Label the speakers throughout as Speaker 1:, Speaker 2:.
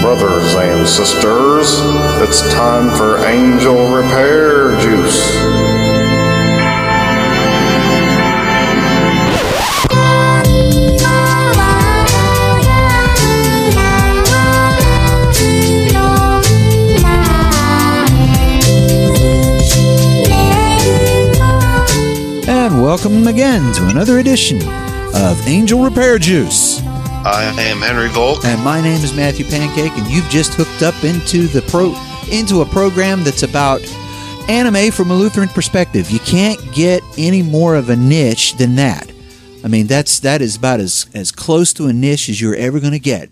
Speaker 1: Brothers and sisters, it's time for Angel Repair Juice.
Speaker 2: And welcome again to another edition of Angel Repair Juice.
Speaker 3: I am Henry Volk.
Speaker 2: And my name is Matthew Pancake, and you've just hooked up into the pro into a program that's about anime from a Lutheran perspective. You can't get any more of a niche than that. I mean, that's that is about as as close to a niche as you're ever going to get.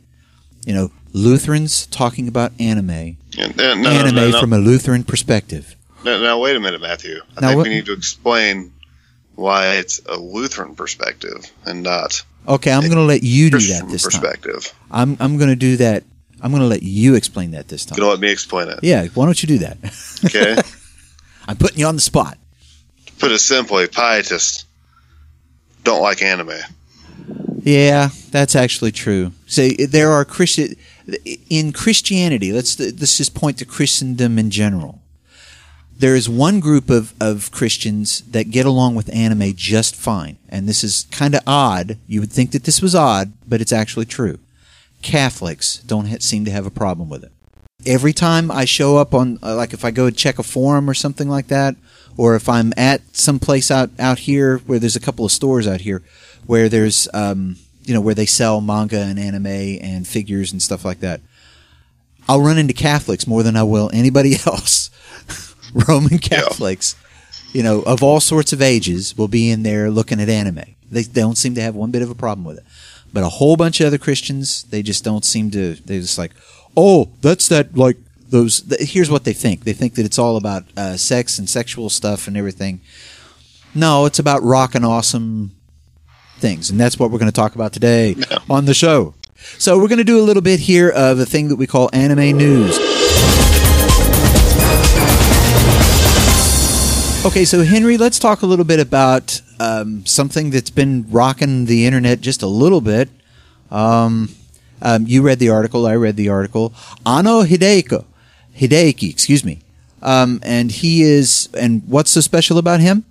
Speaker 2: You know, Lutherans talking about anime,
Speaker 3: Yeah, no,
Speaker 2: anime
Speaker 3: no, no,
Speaker 2: from a Lutheran perspective.
Speaker 3: Now, no, wait a minute, Matthew. I
Speaker 2: Now
Speaker 3: think
Speaker 2: what-
Speaker 3: we need to explain why it's a Lutheran perspective and not
Speaker 2: Okay, I'm going to let you do that this time. I'm I'm going to do that. I'm going to let you explain that this time.
Speaker 3: You know, let me explain it.
Speaker 2: Yeah, why don't you do that?
Speaker 3: Okay.
Speaker 2: I'm putting you on the spot.
Speaker 3: Put it simply, pietists don't like anime.
Speaker 2: Yeah, that's actually true. See, there are Christian in Christianity. Let's let's just point to Christendom in general. There is one group of, of Christians that get along with anime just fine, and this is kind of odd. You would think that this was odd, but it's actually true. Catholics don't ha- seem to have a problem with it. Every time I show up on, uh, like if I go check a forum or something like that, or if I'm at some place out, out here where there's a couple of stores out here where there's, um, you know, where they sell manga and anime and figures and stuff like that, I'll run into Catholics more than I will anybody else. Roman Catholics, you know, of all sorts of ages will be in there looking at anime. They, they don't seem to have one bit of a problem with it. But a whole bunch of other Christians, they just don't seem to. They're just like, oh, that's that like those. Th- here's what they think. They think that it's all about uh, sex and sexual stuff and everything. No, it's about rock and awesome things, and that's what we're going to talk about today on the show. So we're going to do a little bit here of a thing that we call anime news. Okay, so Henry, let's talk a little bit about um, something that's been rocking the internet just a little bit. Um, um, you read the article. I read the article. Anno Hideko, Hideki, excuse me. Um, and he is. And what's so special about him,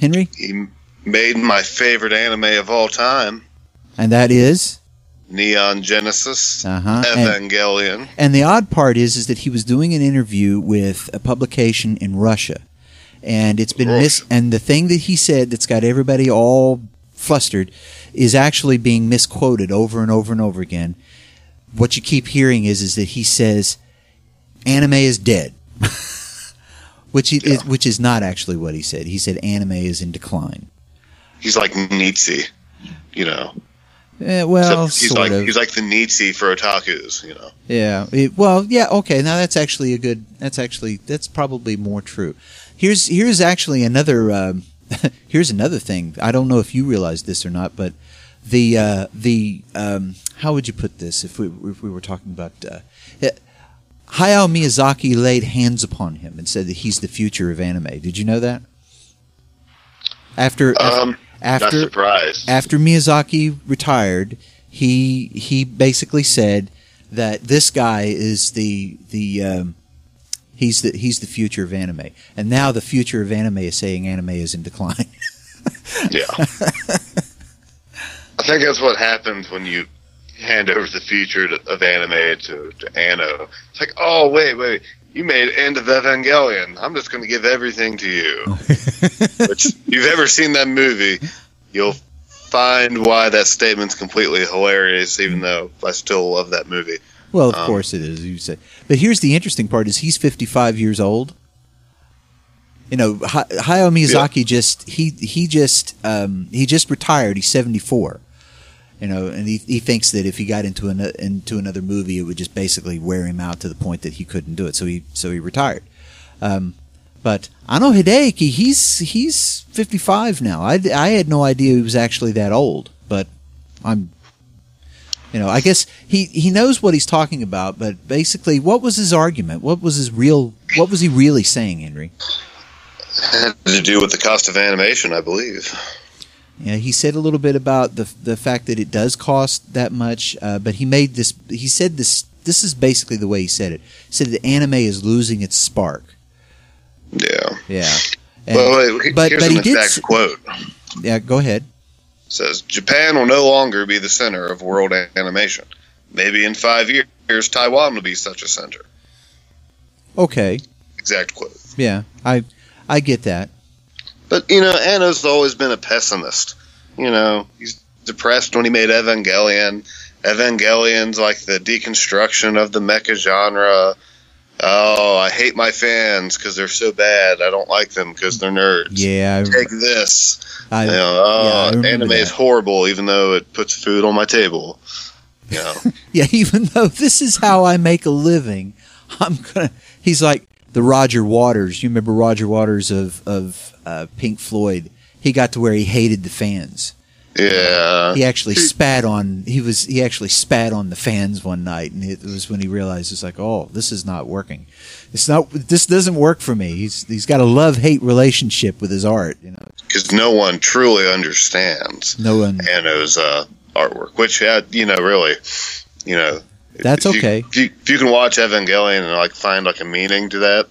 Speaker 2: Henry?
Speaker 3: He made my favorite anime of all time,
Speaker 2: And that is.
Speaker 3: Neon Genesis,
Speaker 2: Uh-huh. And,
Speaker 3: Evangelion.
Speaker 2: and the odd part is, is that he was doing an interview with a publication in Russia, and it's been mis. And the thing that he said that's got everybody all flustered is actually being misquoted over and over and over again. What you keep hearing is, is that he says, "Anime is dead," which he, is, which is not actually what he said. He said, "Anime is in decline."
Speaker 3: He's like Nietzsche, you know.
Speaker 2: Eh, well,
Speaker 3: Except he's
Speaker 2: sort
Speaker 3: like
Speaker 2: of.
Speaker 3: he's like the Nietzsche for otakus, you know.
Speaker 2: Yeah. It- well, yeah. Okay. Now that's actually a good. That's actually that's probably more true. Here's here's actually another. Um, here's another thing. I don't know if you realize this or not, but the uh, the um, how would you put this if we if we were talking about. Uh, eh, Hayao Miyazaki laid hands upon him and said that he's the future of anime. Did you know that? After
Speaker 3: Um,
Speaker 2: after
Speaker 3: not surprised.
Speaker 2: after Miyazaki retired, he he basically said that this guy is the the um, he's the he's the future of anime, and now the future of anime is saying anime is in decline.
Speaker 3: Yeah. I think that's what happens when you hand over the future to, of anime to, to Anno. It's like, oh, wait, wait. You made End of Evangelion. I'm just going to give everything to you. Which, if you've ever seen that movie, you'll find why that statement's completely hilarious, even though I still love that movie.
Speaker 2: well, of
Speaker 3: Um,
Speaker 2: course it is. You say, but here's the interesting part: is he's 55 years old. You know, Hay- Hayao Miyazaki just he he just um, he just retired. He's 74. You know, and he, he thinks that if he got into an, into another movie, it would just basically wear him out to the point that he couldn't do it. So he so he retired. Um, but Anno Hideki, he's he's 55 now. I, I had no idea he was actually that old, but I'm you know, I guess he, he knows what he's talking about, but basically, what was his argument? What was his real? What was he really saying, Henry?
Speaker 3: It had to do with the cost of animation, I believe.
Speaker 2: Yeah, he said a little bit about the the fact that it does cost that much, uh, but he made this. He said this this is basically the way he said it. He said the anime is losing its spark.
Speaker 3: Yeah.
Speaker 2: Yeah. And-
Speaker 3: well, wait,
Speaker 2: but
Speaker 3: here's
Speaker 2: but
Speaker 3: an
Speaker 2: he did.
Speaker 3: exact
Speaker 2: s-
Speaker 3: quote.
Speaker 2: Yeah, go ahead.
Speaker 3: says Japan will no longer be the center of world animation. Maybe in five years, Taiwan will be such a center.
Speaker 2: Okay.
Speaker 3: Exact quote.
Speaker 2: Yeah, I I get that.
Speaker 3: But you know, Anno's always been a pessimist. You know, he's depressed when he made Evangelion. Evangelion's like the deconstruction of the mecha genre. Oh, I hate my fans because they're so bad. I don't like them because they're nerds.
Speaker 2: Yeah,
Speaker 3: Take this.
Speaker 2: I,
Speaker 3: You know, oh,
Speaker 2: yeah, I oh,
Speaker 3: anime is horrible, even though it puts food on my table. You know,
Speaker 2: yeah. Even though this is how I make a living, I'm gonna. He's like the Roger Waters. You remember Roger Waters of of uh, Pink Floyd? He got to where he hated the fans.
Speaker 3: yeah.
Speaker 2: He actually spat on. He was. He actually spat on the fans one night, and it was when he realized it's like, oh, this is not working. It's not. This doesn't work for me. He's he's got a love hate relationship with his art. You know,
Speaker 3: because no one truly understands
Speaker 2: no one.
Speaker 3: Anno's uh, artwork, which had you know really, you know,
Speaker 2: That's
Speaker 3: if you-
Speaker 2: okay.
Speaker 3: If you, if you can watch Evangelion and like find like a meaning to that,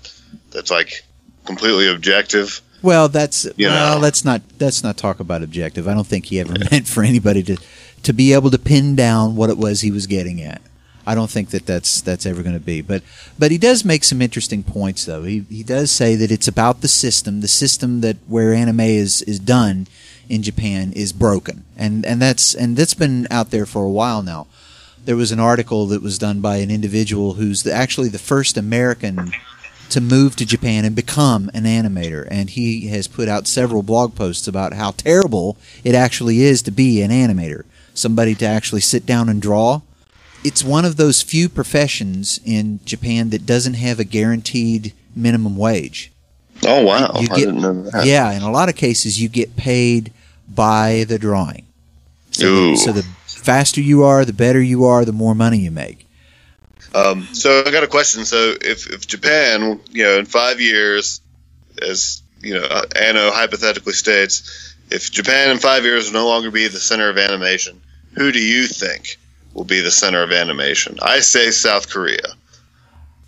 Speaker 3: that's like completely objective.
Speaker 2: Well, that's
Speaker 3: You
Speaker 2: well.
Speaker 3: know.
Speaker 2: Let's not let's not talk about objective. I don't think he ever meant for anybody to to be able to pin down what it was he was getting at. I don't think that that's that's ever going to be. But but he does make some interesting points though. He he does say that it's about the system, the system that where anime is is done in Japan is broken, and and that's and that's been out there for a while now. There was an article that was done by an individual who's the, actually the first American to move to Japan and become an animator. And he has put out several blog posts about how terrible it actually is to be an animator, somebody to actually sit down and draw. It's one of those few professions in Japan that doesn't have a guaranteed minimum wage.
Speaker 3: Oh wow,
Speaker 2: You
Speaker 3: I
Speaker 2: get-
Speaker 3: didn't know that.
Speaker 2: Yeah, in a lot of cases, you get paid by the drawing. So,
Speaker 3: Ooh.
Speaker 2: so the faster you are, the better you are, the more money you make.
Speaker 3: Um, so I got a question. So if, if Japan, you know, in five years, as you know, Anno hypothetically states, if Japan in five years will no longer be the center of animation, who do you think will be the center of animation? I say South Korea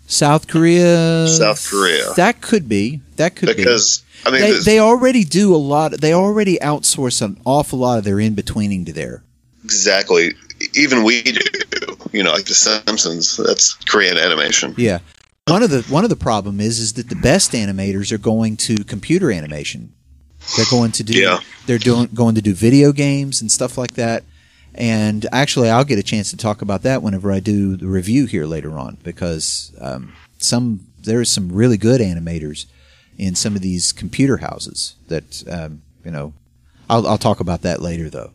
Speaker 2: South Korea.
Speaker 3: South Korea.
Speaker 2: That could be. That could be.
Speaker 3: because I mean,
Speaker 2: they, they already do a lot. They already outsource an awful lot of their in betweening to there.
Speaker 3: Exactly. Even we do. You know, like The Simpsons. That's Korean animation.
Speaker 2: Yeah. One of the one of the problem is is that the best animators are going to computer animation. They're going to do
Speaker 3: Yeah.
Speaker 2: they're doing going to do video games and stuff like that. And actually, I'll get a chance to talk about that whenever I do the review here later on because um, some there's some really good animators in some of these computer houses that um, you know. I'll, I'll talk about that later though.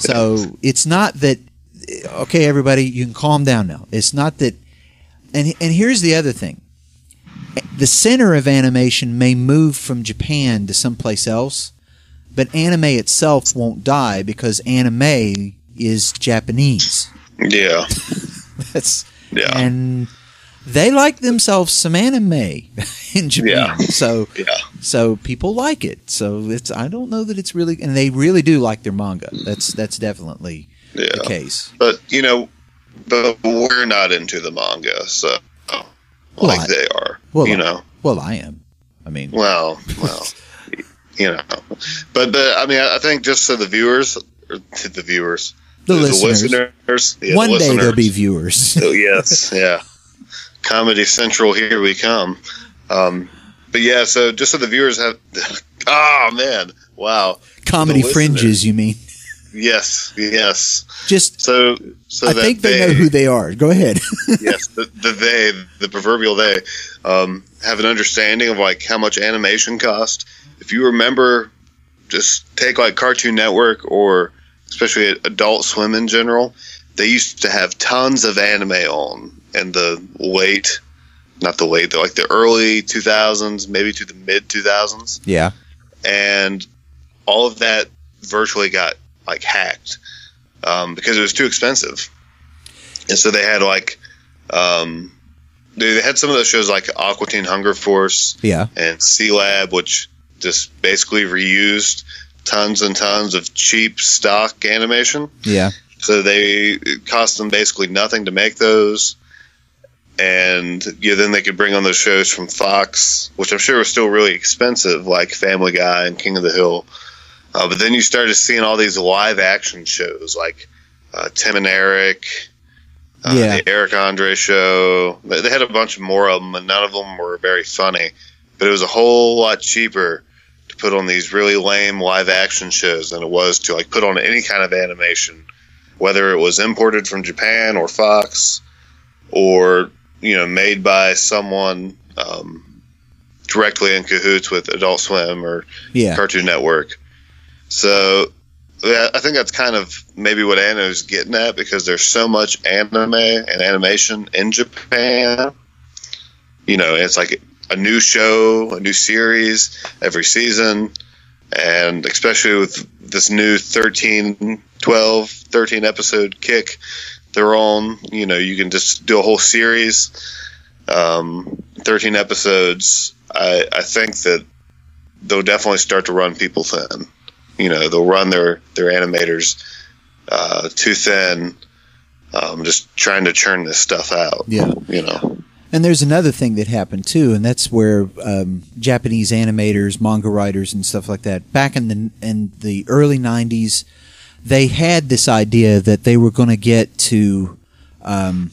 Speaker 2: So it's not that okay, everybody, you can calm down now. It's not that and and here's the other thing. The center of animation may move from Japan to someplace else, but anime itself won't die because anime is Japanese.
Speaker 3: Yeah.
Speaker 2: That's
Speaker 3: Yeah.
Speaker 2: and they like themselves some anime in Japan.
Speaker 3: Yeah.
Speaker 2: So
Speaker 3: Yeah.
Speaker 2: so people like it. So it's I don't know that it's really and they really do like their manga. That's that's definitely the case.
Speaker 3: But you know, but we're not into the manga, so
Speaker 2: Well,
Speaker 3: like
Speaker 2: I-
Speaker 3: they are.
Speaker 2: well,
Speaker 3: you
Speaker 2: I-
Speaker 3: know.
Speaker 2: Well, I am. I mean,
Speaker 3: Well, well, you know, but but I mean, I think just so the viewers, or to the viewers,
Speaker 2: the
Speaker 3: to
Speaker 2: listeners.
Speaker 3: listeners, yeah, the
Speaker 2: One day there'll be viewers.
Speaker 3: Oh, yes, yeah. Comedy Central, here we come. Um, but yeah, so just so the viewers have, oh man, wow,
Speaker 2: Comedy fringes, you mean?
Speaker 3: yes, yes.
Speaker 2: Just
Speaker 3: So so
Speaker 2: I think they, know who they are. Go ahead.
Speaker 3: yes, the, the they, the proverbial they, um, have an understanding of like how much animation cost. If you remember, just take like Cartoon Network or especially Adult Swim in general, they used to have tons of anime on in the late, not the late, like the early 2000s, maybe to the mid 2000s,
Speaker 2: yeah.
Speaker 3: and all of that virtually got like hacked um, because it was too expensive, and so they had like um, they, had some of those shows like Aqua Teen Hunger Force
Speaker 2: Yeah.
Speaker 3: and Sealab, which just basically reused tons and tons of cheap stock animation,
Speaker 2: Yeah.
Speaker 3: So they it cost them basically nothing to make those, and yeah, then they could bring on those shows from Fox, which I'm sure was still really expensive, like Family Guy and King of the Hill. Uh, but then you started seeing all these live action shows like uh, Tim and Eric, uh,
Speaker 2: Yeah.
Speaker 3: the Eric Andre show. They they had a bunch more of them, and none of them were very funny. But it was a whole lot cheaper to put on these really lame live action shows than it was to like put on any kind of animation, whether it was imported from Japan or Fox, or you know made by someone um, directly in cahoots with Adult Swim or
Speaker 2: Yeah.
Speaker 3: Cartoon Network. So yeah, I think that's kind of maybe what Anna Anno's getting at because there's so much anime and animation in Japan. You know, it's like a new show, a new series every season. And especially with this new 13, 12, 13 episode kick they're on, you know, you can just do a whole series, um, 13 episodes. I, I think that they'll definitely start to run people thin. You know, they'll run their their animators uh, too thin, um, just trying to churn this stuff out.
Speaker 2: Yeah.
Speaker 3: You know.
Speaker 2: And there's another thing that happened too, and that's where um, Japanese animators, manga writers, and stuff like that, back in the in the early '90s, they had this idea that they were going to get to, um,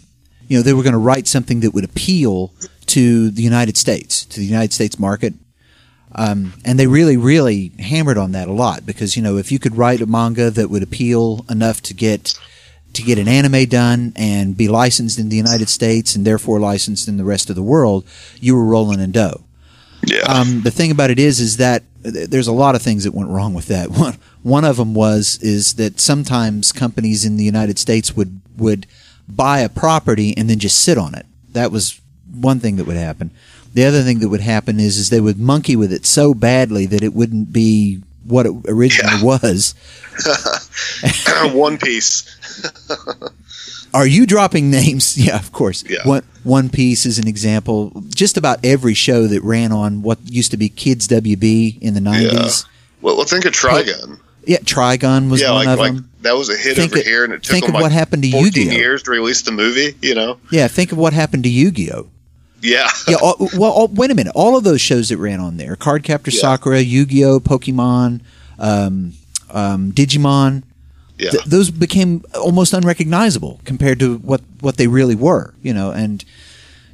Speaker 2: you know, they were going to write something that would appeal to the United States, to the United States market. Um, and they really, really hammered on that a lot because you know if you could write a manga that would appeal enough to get to get an anime done and be licensed in the United States and therefore licensed in the rest of the world, you were rolling in dough.
Speaker 3: Yeah.
Speaker 2: Um, the thing about it is, is that there's a lot of things that went wrong with that. One, one of them was is that sometimes companies in the United States would would buy a property and then just sit on it. That was one thing that would happen. The other thing that would happen is is they would monkey with it so badly that it wouldn't be what it originally
Speaker 3: Yeah.
Speaker 2: was.
Speaker 3: One Piece.
Speaker 2: Are you dropping names? Yeah, of course.
Speaker 3: Yeah.
Speaker 2: One One Piece is an example. Just about every show that ran on what used to be Kids WB in the nineties.
Speaker 3: Well, well, think of Trigun.
Speaker 2: Yeah, Trigun was
Speaker 3: yeah,
Speaker 2: one
Speaker 3: like,
Speaker 2: of
Speaker 3: like
Speaker 2: them.
Speaker 3: that was a hit
Speaker 2: Think
Speaker 3: over
Speaker 2: of-
Speaker 3: here, and it took
Speaker 2: think
Speaker 3: them
Speaker 2: of
Speaker 3: like
Speaker 2: what happened to
Speaker 3: 14
Speaker 2: Yu-Gi-Oh.
Speaker 3: years to release the movie. You know?
Speaker 2: Yeah, think of what happened to Yu-Gi-Oh.
Speaker 3: Yeah.
Speaker 2: Yeah, all, well, all, wait a minute. All of those shows that ran on there: Cardcaptor
Speaker 3: Yeah.
Speaker 2: Sakura, Yu-Gi-Oh, Pokemon, um, um, Digimon.
Speaker 3: yeah.
Speaker 2: th- those became almost unrecognizable compared to what what they really were. You know, and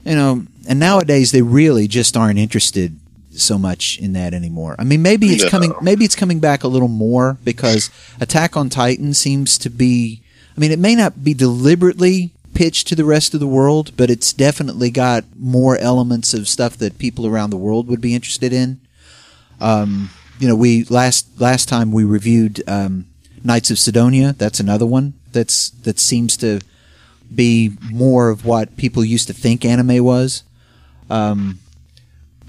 Speaker 2: you know, and nowadays they really just aren't interested so much in that anymore. I mean, maybe it's
Speaker 3: No.
Speaker 2: coming. Maybe it's coming back a little more because Attack on Titan seems to be. I mean, it may not be deliberately pitched to the rest of the world, but it's definitely got more elements of stuff that people around the world would be interested in. Um, you know, we last last time we reviewed um, Knights of Sidonia. That's another one that's that seems to be more of what people used to think anime was. Um,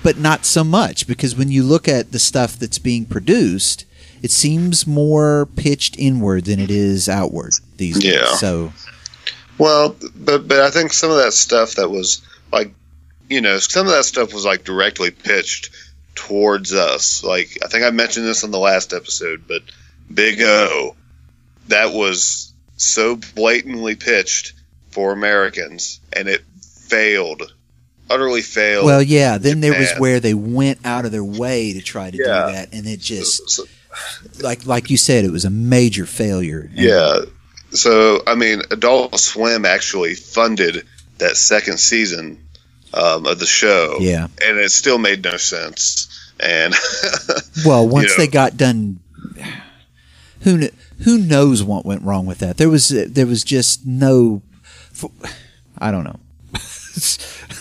Speaker 2: but not so much because when you look at the stuff that's being produced, it seems more pitched inward than it is outward these days.
Speaker 3: Yeah.
Speaker 2: So
Speaker 3: Well, but but I think some of that stuff that was like, you know, some of that stuff was like directly pitched towards us. Like I think I mentioned this on the last episode, but Big O, that was so blatantly pitched for Americans, and it failed, utterly failed.
Speaker 2: well, yeah. Then there was where they went out of their way to try to
Speaker 3: Yeah.
Speaker 2: do that, and it just
Speaker 3: So-
Speaker 2: like like you said, it was a major failure.
Speaker 3: Yeah. So I mean, Adult Swim actually funded that second season um, of the show.
Speaker 2: Yeah.
Speaker 3: and it still made no sense. And
Speaker 2: Well, once
Speaker 3: know.
Speaker 2: they got done, who kn- who knows what went wrong with that? There was there was just no. I don't know.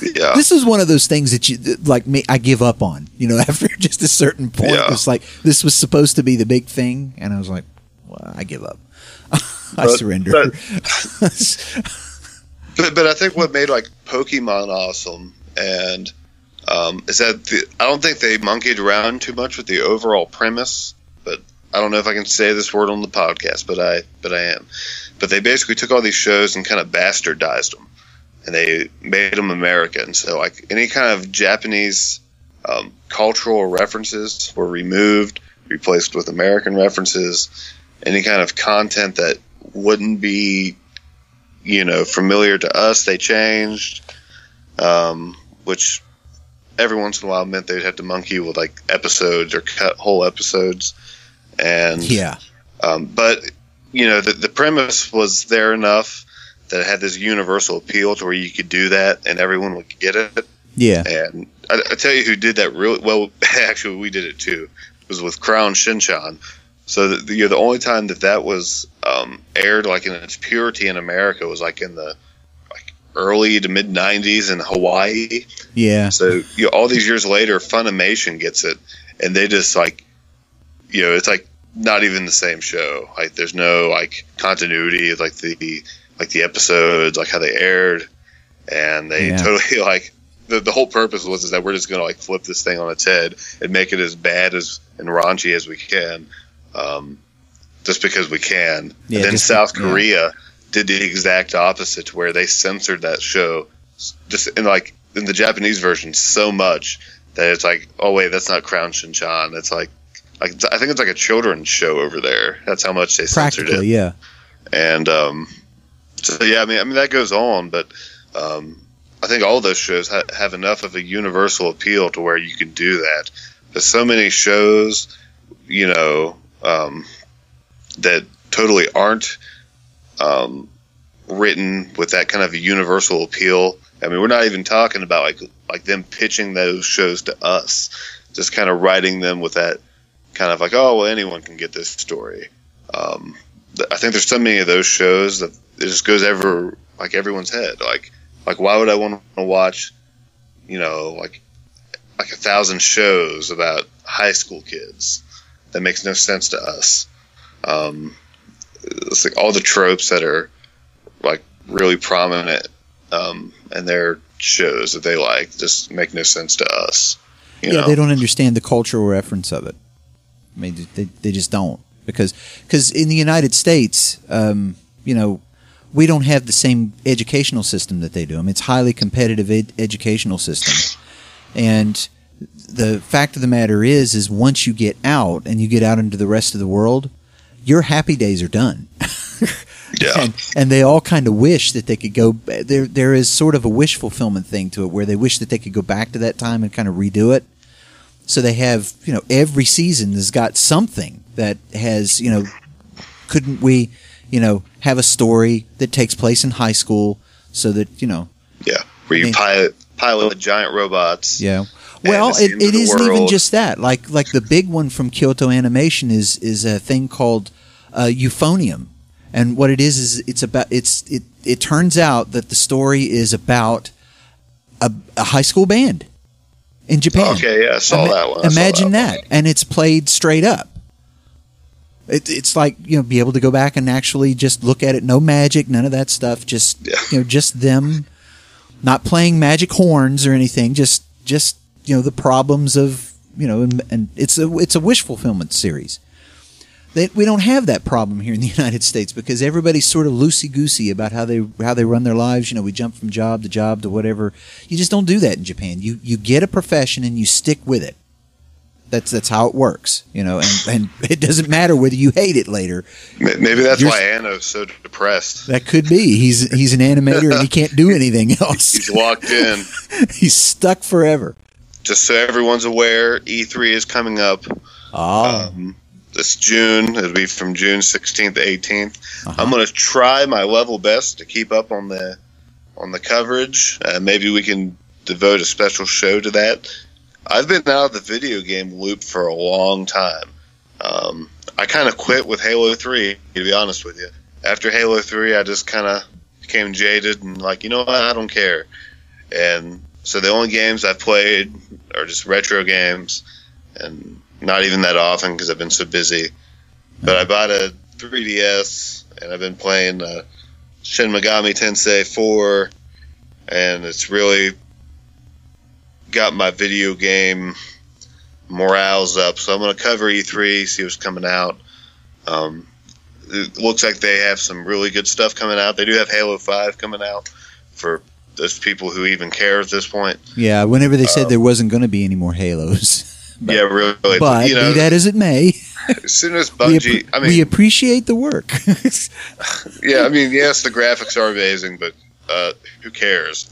Speaker 3: Yeah,
Speaker 2: This is one of those things that you like me. I give up on. You know, after just a certain point,
Speaker 3: Yeah.
Speaker 2: it's like this was supposed to be the big thing, and I was like, well, I give up. I
Speaker 3: But-
Speaker 2: surrender.
Speaker 3: but but I think what made like Pokemon awesome and um, is that the, I don't think they monkeyed around too much with the overall premise. But I don't know if I can say this word on the podcast, but I but I am. But they basically took all these shows and kind of bastardized them, and they made them American. So like any kind of Japanese um, cultural references were removed, replaced with American references. Any kind of content that wouldn't be, you know, familiar to us. They changed, um, which every once in a while meant they'd have to monkey with like episodes or cut whole episodes. And
Speaker 2: Yeah.
Speaker 3: um, but you know, the, the premise was there enough that had this universal appeal to where you could do that and everyone would get it.
Speaker 2: Yeah.
Speaker 3: And I, I tell you who did that really well. Actually, we did it too. It was with Crayon Shin-chan. So the, you know, the only time that that was um, aired like in its purity in America was like in the like early to mid '90s in Hawaii.
Speaker 2: Yeah.
Speaker 3: So you know, all these years later, Funimation gets it, and they just like, you know, it's like not even the same show. Like there's no like continuity, like the like the episodes, like how they aired, and they
Speaker 2: Yeah.
Speaker 3: totally like the the whole purpose was is that we're just gonna like flip this thing on its head and make it as bad as and raunchy as we can, um, just because we can.
Speaker 2: Yeah,
Speaker 3: and then South
Speaker 2: yeah.
Speaker 3: Korea did the exact opposite, to where they censored that show just in like in the Japanese version so much that it's like, oh wait, that's not Crayon Shin-chan. It's like, like I think it's like a children's show over there. That's how much they censored
Speaker 2: Practically,
Speaker 3: it.
Speaker 2: yeah.
Speaker 3: And um, so yeah, I mean, I mean that goes on, but um, I think all those shows ha- have enough of a universal appeal to where you can do that. There's so many shows, you know, um, that totally aren't um, written with that kind of a universal appeal. I mean, we're not even talking about like like them pitching those shows to us, just kind of writing them with that kind of like, oh, well, anyone can get this story. Um, I think there's so many of those shows that it just goes over like everyone's head. Like, like why would I want to watch, you know, like like a thousand shows about high school kids? That makes no sense to us. Um, it's like all the tropes that are like really prominent um, in their shows that they like just make no sense to us. You
Speaker 2: yeah,
Speaker 3: know?
Speaker 2: they don't understand the cultural reference of it. I mean, they, they just don't because because in the United States, um, you know, we don't have the same educational system that they do. I mean, it's highly competitive ed- educational system, and the fact of the matter is, is once you get out and you get out into the rest of the world, your happy days are done.
Speaker 3: Yeah.
Speaker 2: and, and they all kind of wish that they could go. There, there is sort of a wish fulfillment thing to it, where they wish that they could go back to that time and kind of redo it. So they have, you know, every season has got something that has, you know, couldn't we, you know, have a story that takes place in high school so that you know,
Speaker 3: Yeah, where you
Speaker 2: mean-
Speaker 3: pilot pilot giant robots.
Speaker 2: yeah. Well, it,
Speaker 3: the end of
Speaker 2: it isn't even just that. Like like the big one from Kyoto Animation is is a thing called uh, euphonium, and what it is is it's about it's it it turns out that the story is about a, a high school band in Japan.
Speaker 3: Okay, yeah, I saw
Speaker 2: Ima-
Speaker 3: that one. I
Speaker 2: Imagine that,
Speaker 3: one.
Speaker 2: and it's played straight up. It, it's like you know, be able to go back and actually just look at it. No magic, none of that stuff. Just
Speaker 3: Yeah.
Speaker 2: you know, just them not playing magic horns or anything. Just just you know, the problems of you know, and, and it's a it's a wish fulfillment series. They, we don't have that problem here in the United States because everybody's sort of loosey goosey about how they how they run their lives. You know, we jump from job to job to whatever. You just don't do that in Japan. You you get a profession and you stick with it. That's that's how it works. You know, and, and it doesn't matter whether you hate it later.
Speaker 3: Maybe that's
Speaker 2: You're-
Speaker 3: why Anno's so depressed.
Speaker 2: That could be. He's he's an animator and he can't do anything else.
Speaker 3: He's locked in.
Speaker 2: he's stuck forever.
Speaker 3: Just so everyone's aware, E3 is coming up
Speaker 2: Oh,
Speaker 3: um, this June. It'll be from June 16th to 18th.
Speaker 2: Uh-huh.
Speaker 3: I'm going to try my level best to keep up on the on the coverage. Uh, maybe we can devote a special show to that. I've been out of the video game loop for a long time. Um, I kind of quit with Halo 3, to be honest with you. After Halo 3, I just kind of became jaded and like, you know what, I don't care. And so the only games I've played are just retro games, and not even that often because I've been so busy. But I bought a 3DS, and I've been playing uh, Shin Megami Tensei 4, and it's really got my video game morales up. So I'm going to cover E3, see what's coming out. Um, it looks like they have some really good stuff coming out. They do have Halo 5 coming out for those people who even care at this point.
Speaker 2: yeah. Whenever they said there wasn't going to be any more Halos,
Speaker 3: yeah, really.
Speaker 2: but
Speaker 3: you know,
Speaker 2: be that as it may,
Speaker 3: as soon as
Speaker 2: we,
Speaker 3: Bungie,
Speaker 2: appre-
Speaker 3: I
Speaker 2: we appreciate the work.
Speaker 3: yeah, I mean, yes, the graphics are amazing, but uh, who cares?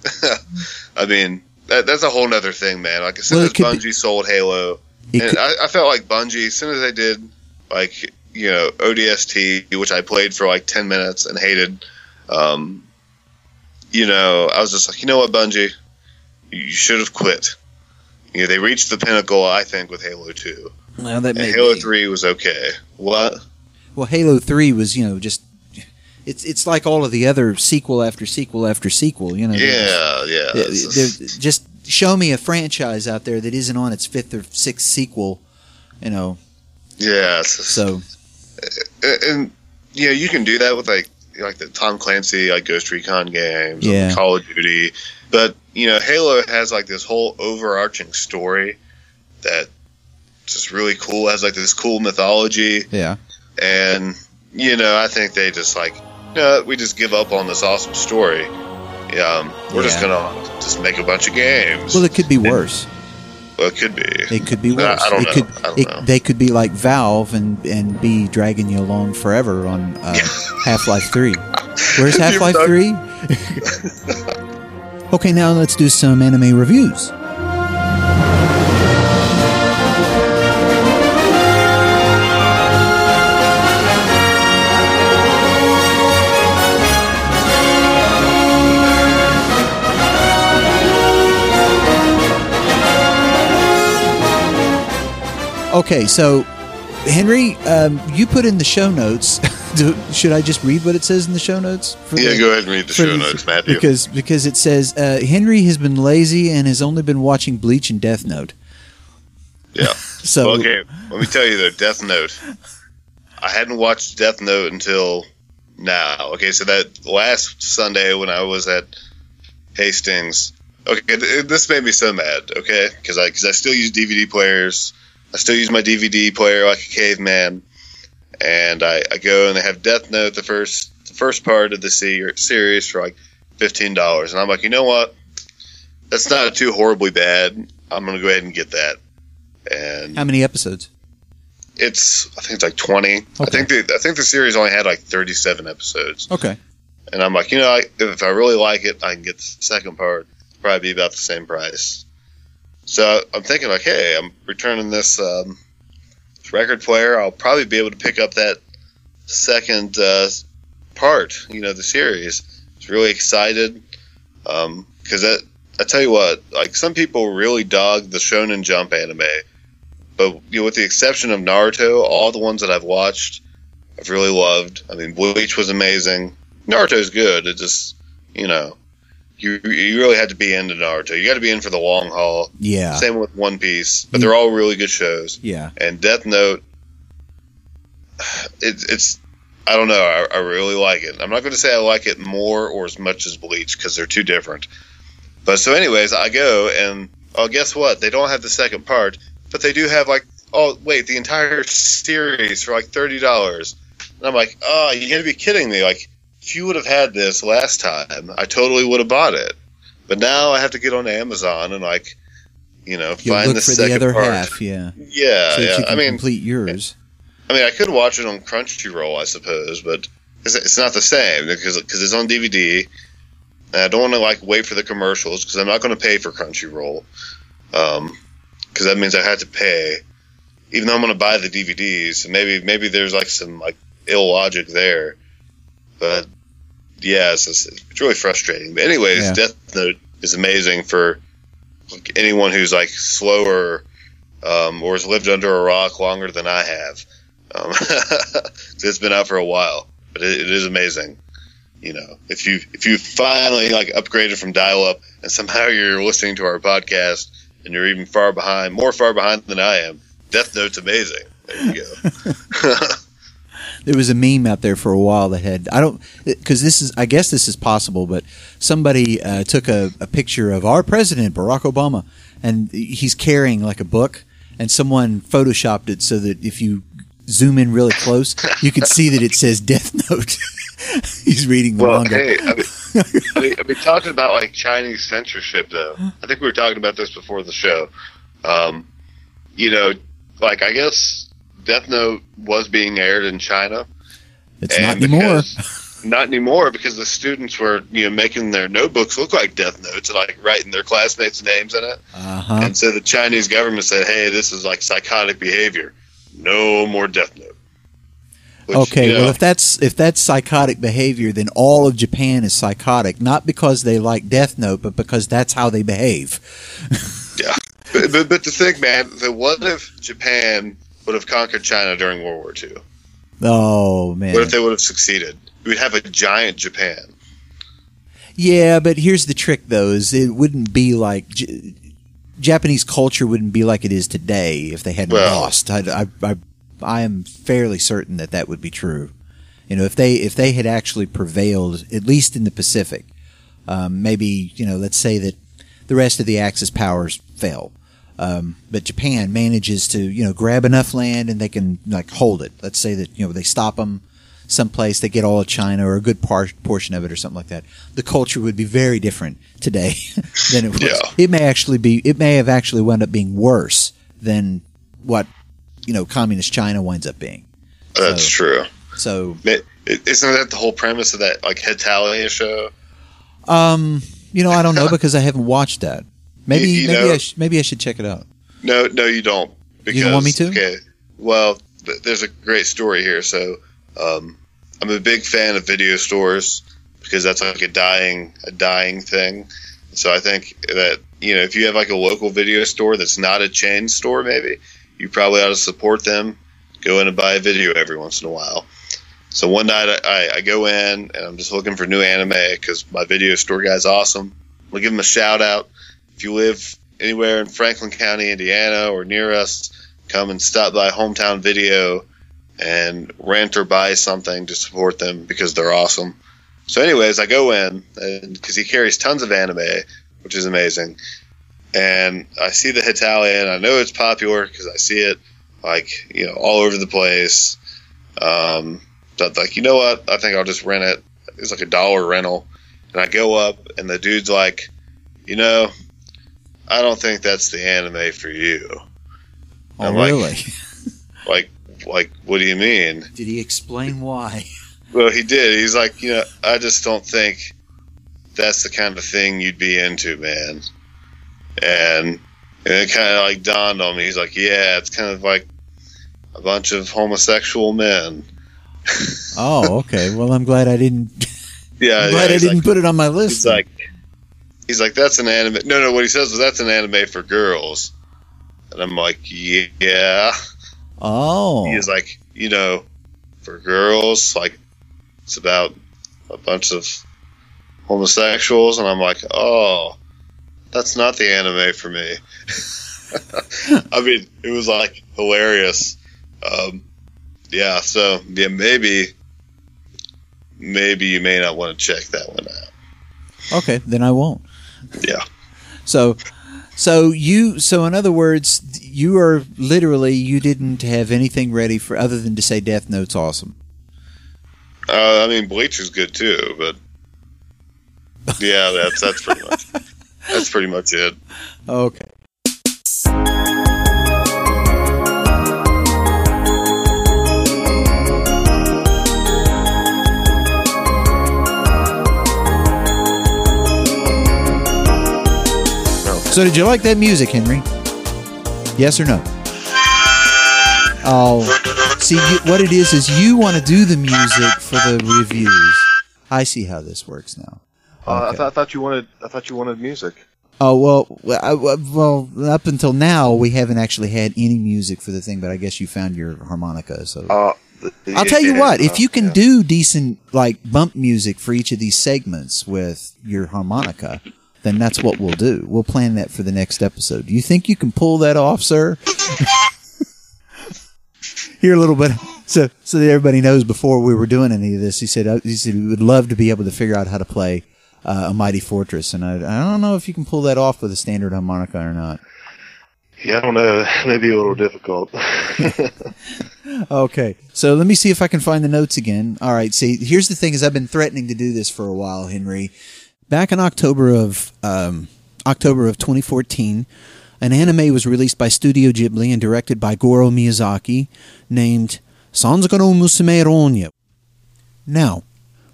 Speaker 3: I mean, that, that's a whole nother thing, man. Like as soon
Speaker 2: Well,
Speaker 3: as
Speaker 2: could be-
Speaker 3: Bungie sold Halo, and
Speaker 2: could-
Speaker 3: I, I felt like Bungie, as soon as they did, like you know, ODST, which I played for like ten minutes and hated. Um, you know, I was just like, you know what, Bungie, you should have quit. You know, they reached the pinnacle, I think, with Halo Two.
Speaker 2: well, that
Speaker 3: And Halo
Speaker 2: be.
Speaker 3: Three was okay. What?
Speaker 2: Well, Halo Three was you know just it's it's like all of the other sequel after sequel after sequel. You know,
Speaker 3: Yeah, yeah.
Speaker 2: just- they're- they're- just show me a franchise out there that isn't on its fifth or sixth sequel. You know,
Speaker 3: yeah.
Speaker 2: so
Speaker 3: and, and you know you can do that with like like the Tom Clancy like Ghost Recon games, and
Speaker 2: Yeah.
Speaker 3: Call of Duty, but you know Halo has like this whole overarching story that just really cool. It has like this cool mythology,
Speaker 2: yeah.
Speaker 3: and you know I think they just like no, we just give up on this awesome story. Um, we're just gonna just make a bunch of games.
Speaker 2: Well, it could be worse.
Speaker 3: Well, it could be.
Speaker 2: It could be
Speaker 3: I-
Speaker 2: worse.
Speaker 3: I don't
Speaker 2: it
Speaker 3: know.
Speaker 2: Could,
Speaker 3: I don't
Speaker 2: it-
Speaker 3: know.
Speaker 2: They could be like Valve and and be dragging you along forever on uh, Half Life Three. Where's Half Life Three? okay, now let's do some anime reviews. Okay, so Henry, um, you put in the show notes. Do, should I just read what it says in the show notes?
Speaker 3: yeah,
Speaker 2: the-
Speaker 3: go ahead and read the show
Speaker 2: the-
Speaker 3: notes, Matthew.
Speaker 2: Because because it says uh, Henry has been lazy and has only been watching Bleach and Death Note.
Speaker 3: yeah.
Speaker 2: So
Speaker 3: Well, okay, let me tell you though, Death Note. I hadn't watched Death Note until now. Okay, so that last Sunday when I was at Hastings, okay, this made me so mad. Okay, because I because I still use DVD players. I still use my DVD player like a caveman, and I, I go and they have Death Note the first the first part of the series for like fifteen dollars, and I'm like, you know what? That's not too horribly bad. I'm gonna go ahead and get that. And
Speaker 2: how many episodes?
Speaker 3: it's I think it's like twenty. I think the I think the series only had like thirty seven episodes,
Speaker 2: Okay.
Speaker 3: and I'm like, you know, I, if I really like it, I can get the second part. Probably be about the same price. So I'm thinking like, hey, I'm returning this um, this record player. I'll probably be able to pick up that second uh, part. You know, the series. I was really excited because that. I tell you what, like some people really dog the Shonen Jump anime, but you know, with the exception of Naruto, all the ones that I've watched, I've really loved. I mean, Bleach was amazing. Naruto's good. It just, you know, you you really had to be into Naruto. You got to be in for the long haul.
Speaker 2: Yeah.
Speaker 3: Same with One Piece, but mm. they're all really good shows.
Speaker 2: Yeah.
Speaker 3: And Death Note, it, it's I don't know. I, I really like it. I'm not going to say I like it more or as much as Bleach because they're too different. But so, anyways, I go and oh, guess what? They don't have the second part, but they do have like oh wait, the entire series for like thirty dollars. And I'm like, oh, you got to be kidding me! Like, if you would have had this last time, I totally would have bought it. But now I have to get on Amazon and like, you know,
Speaker 2: You'll
Speaker 3: find the
Speaker 2: for the
Speaker 3: second
Speaker 2: other
Speaker 3: part.
Speaker 2: half. Yeah.
Speaker 3: Yeah,
Speaker 2: so
Speaker 3: yeah. I mean,
Speaker 2: complete yours.
Speaker 3: I mean, I could watch it on Crunchyroll, I suppose, but it's, it's not the same because because it's on DVD. And I don't want to like wait for the commercials because I'm not going to pay for Crunchyroll. Um, because that means I had to pay, even though I'm going to buy the DVDs. Maybe maybe there's like some like illogic there, but yeah, it's, it's, really frustrating. But anyways,
Speaker 2: Yeah.
Speaker 3: Death Note is amazing for like, anyone who's like slower um, or has lived under a rock longer than I have. Um, it's been out for a while, but it, it is amazing. You know, if you if you finally like upgraded from dial up and somehow you're listening to our podcast and you're even far behind, more far behind than I am, Death Note's amazing. There you go.
Speaker 2: There was a meme out there for a while that had I don't because this is I guess this is possible, but somebody uh, took a, a picture of our president Barack Obama, and he's carrying like a book, and someone photoshopped it so that if you zoom in really close, you can see that it says Death Note. he's reading the
Speaker 3: well,
Speaker 2: manga.
Speaker 3: hey, I mean, I mean, I mean, talking about like Chinese censorship, though. I think we were talking about this before the show. Um, you know, like I guess Death Note was being aired in China.
Speaker 2: It's not anymore.
Speaker 3: because- Not anymore because the students were, you know, making their notebooks look like Death Notes and like writing their classmates' names in it.
Speaker 2: Uh huh.
Speaker 3: And so the Chinese government said, "Hey, this is like psychotic behavior. No more Death Note." Which,
Speaker 2: Okay,
Speaker 3: you know,
Speaker 2: well if that's if that's psychotic behavior, then all of Japan is psychotic, not because they like Death Note, but because that's how they behave.
Speaker 3: yeah. But, but, but to think, man, that what if Japan would have conquered China during World War II?
Speaker 2: Oh man.
Speaker 3: What if they would have succeeded? We'd have a giant Japan.
Speaker 2: Yeah, but here's the trick, though: is it wouldn't be like J- Japanese culture wouldn't be like it is today if they hadn't
Speaker 3: Well-
Speaker 2: lost. I, I, I, I am fairly certain that that would be true. You know, if they if they had actually prevailed, at least in the Pacific, um, maybe you know, let's say that the rest of the Axis powers fail. Um, but Japan manages to, you know, grab enough land and they can like hold it. Let's say that you know they stop them someplace, they get all of China or a good portion of it or something like that. The culture would be very different today than it was.
Speaker 3: Yeah.
Speaker 2: It may actually be. It may have actually wound up being worse than what you know communist China winds up being.
Speaker 3: That's
Speaker 2: So-
Speaker 3: true.
Speaker 2: So,
Speaker 3: It, it, isn't that the whole premise of that like Hetalia show?
Speaker 2: um, you know, I don't know because I haven't watched that. Maybe
Speaker 3: You- you
Speaker 2: maybe
Speaker 3: know-
Speaker 2: I sh- maybe I should check it out.
Speaker 3: No, no, you don't. Because,
Speaker 2: You don't want me to?
Speaker 3: Okay. Well, th- there's a great story here. So, um, I'm a big fan of video stores because that's like a dying, a dying thing. So I think that you know if you have like a local video store that's not a chain store, maybe you probably ought to support them. Go in and buy a video every once in a while. So one night I, I, I go in and I'm just looking for new anime because my video store guy's awesome. I'll give him a shout out. If you live anywhere in Franklin County, Indiana, or near us, come and stop by Hometown Video and rent or buy something to support them because they're awesome. So, anyways, I go in because he carries tons of anime, which is amazing. And I see the Hetalia, and I know it's popular because I see it like you know all over the place. Um, but like, you know what? I think I'll just rent it. It's like a dollar rental, and I go up, and the dude's like, you know, I don't think that's the anime for you.
Speaker 2: Oh,
Speaker 3: I'm like-
Speaker 2: really?
Speaker 3: Like, like, what do you mean?
Speaker 2: Did he explain why?
Speaker 3: Well, he did. He's like, you know, I just don't think that's the kind of thing you'd be into, man. And, and it kind of like dawned on me. He's like, yeah, it's kind of like a bunch of homosexual men.
Speaker 2: Oh, okay. Well, I'm glad I didn't.
Speaker 3: Yeah,
Speaker 2: I'm
Speaker 3: yeah,
Speaker 2: glad I didn't
Speaker 3: like,
Speaker 2: put it on my list.
Speaker 3: he's like, he's like, that's an anime. No, no, what he says is that's an anime for girls. And I'm like, yeah.
Speaker 2: oh,
Speaker 3: He's like, you know, for girls, like it's about a bunch of homosexuals, and I'm like, oh, that's not the anime for me. I mean, it was like hilarious. Um, yeah, so yeah, maybe, maybe you may not want to check that one out.
Speaker 2: okay. Then I won't.
Speaker 3: Yeah.
Speaker 2: So, so you. So in other words, you are literally you didn't have anything ready for other than to say Death Note's awesome.
Speaker 3: Uh, I mean, Bleach is good too, but yeah, that's that's pretty much that's pretty much it.
Speaker 2: Okay. So did you like that music, Henry? Yes or no? Oh, see, you, what it is is you want to do the music for the reviews. I see how this works now.
Speaker 3: Uh, I, thought, I thought you wanted I thought you wanted music.
Speaker 2: Oh well, well, I, well, up until now we haven't actually had any music for the thing, but I guess you found your harmonica. So
Speaker 3: Uh,
Speaker 2: I'll tell you what, if you can do decent like bump music for each of these segments with your harmonica, then that's what we'll do. We'll plan that for the next episode. Do you think you can pull that off, sir? Here a little bit, so so that everybody knows before we were doing any of this. He said uh, he said we would love to be able to figure out how to play uh, a mighty fortress, and I, I don't know if you can pull that off with a standard harmonica or not.
Speaker 3: Yeah, I don't know. Maybe a little difficult.
Speaker 2: Okay, so let me see if I can find the notes again. All right, see, here's the thing: is I've been threatening to do this for a while, Henry. Back in October of um, October of 2014, an anime was released by Studio Ghibli and directed by Goro Miyazaki named Sanzoku no Musume Ronya. Now,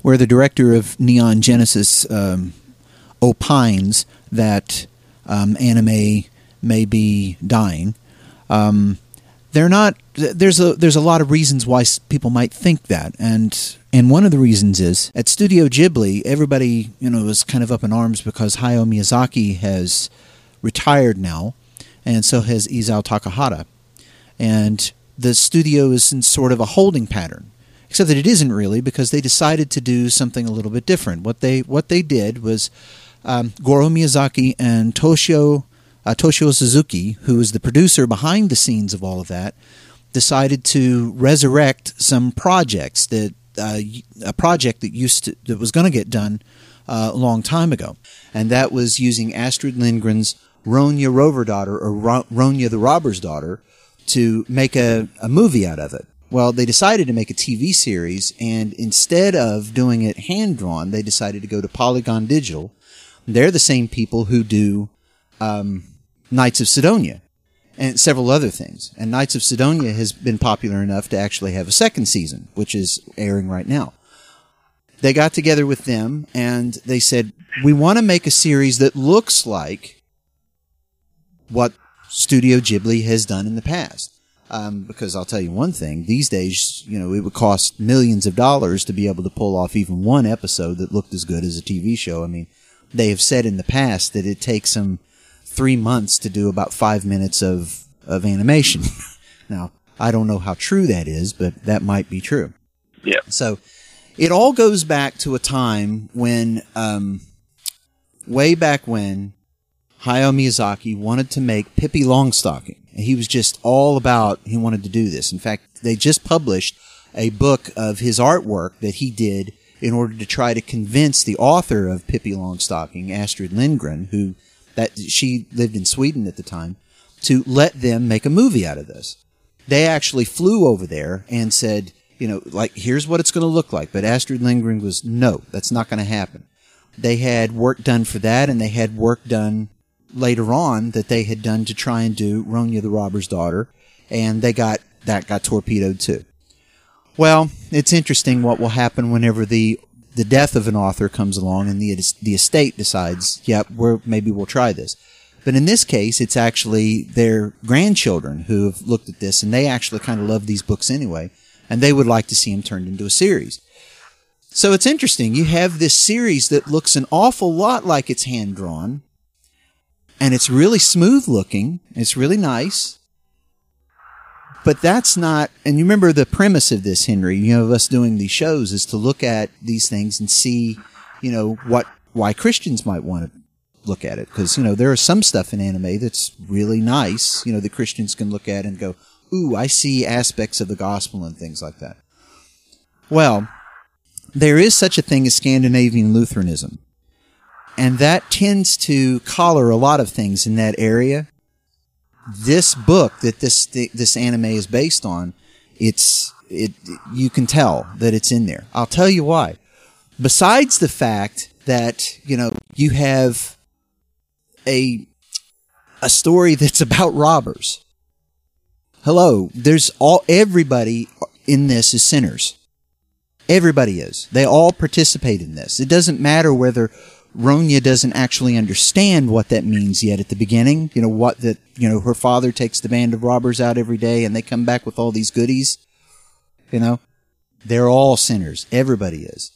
Speaker 2: where the director of Neon Genesis um, opines that um, anime may be dying, um, they're not. There's a there's a lot of reasons why people might think that, and and one of the reasons is at Studio Ghibli, everybody you know was kind of up in arms because Hayao Miyazaki has retired now, and so has Isao Takahata, and the studio is in sort of a holding pattern. Except that it isn't really because they decided to do something a little bit different. What they what they did was um, Goro Miyazaki and Toshio uh, Toshio Suzuki, who is the producer behind the scenes of all of that, decided to resurrect some projects that uh, a project that used to, that was going to get done uh, a long time ago, and that was using Astrid Lindgren's Ronja Rover daughter or Ro- Ronja the Robber's daughter to make a, a movie out of it. Well, they decided to make a TV series, and instead of doing it hand drawn, they decided to go to Polygon Digital. They're the same people who do um, Knights of Sidonia and several other things. And Knights of Sidonia has been popular enough to actually have a second season, which is airing right now. They got together with them and they said, We want to make a series that looks like what Studio Ghibli has done in the past. Um, because I'll tell you one thing, these days, you know, it would cost millions of dollars to be able to pull off even one episode that looked as good as a TV show. I mean, they have said in the past that it takes them three months to do about five minutes of, of animation. now, I don't know how true that is, but that might be true.
Speaker 3: Yeah.
Speaker 2: So it all goes back to a time when, um, way back when, Hayao Miyazaki wanted to make Pippi Longstocking. He was just all about, he wanted to do this. In fact, they just published a book of his artwork that he did in order to try to convince the author of Pippi Longstocking, Astrid Lindgren, who that she lived in Sweden at the time, to let them make a movie out of this. They actually flew over there and said, you know, like, here's what it's going to look like. But Astrid Lindgren was, no, that's not going to happen. They had work done for that, and they had work done later on that they had done to try and do Ronja the Robber's Daughter, and they got that got torpedoed too. Well, it's interesting what will happen whenever the the death of an author comes along and the the estate decides, yep, we're maybe we'll try this. But in this case, it's actually their grandchildren who have looked at this and they actually kind of love these books anyway, and they would like to see them turned into a series. So it's interesting. You have this series that looks an awful lot like it's hand drawn, and it's really smooth looking. It's really nice. But that's not, and you remember the premise of this, Henry, you know, of us doing these shows is to look at these things and see, you know, what, why Christians might want to look at it. Cause, you know, there is some stuff in anime that's really nice, you know, the Christians can look at and go, ooh, I see aspects of the gospel and things like that. Well, there is such a thing as Scandinavian Lutheranism and that tends to collar a lot of things in that area. This book that this this anime is based on, it's it you can tell that it's in there. I'll tell you why. Besides the fact that you know you have a a story that's about robbers. Hello, there's all everybody in this is sinners. Everybody is. They all participate in this. It doesn't matter whether Ronja doesn't actually understand what that means yet at the beginning. You know, what that, you know, her father takes the band of robbers out every day and they come back with all these goodies. You know, they're all sinners. Everybody is.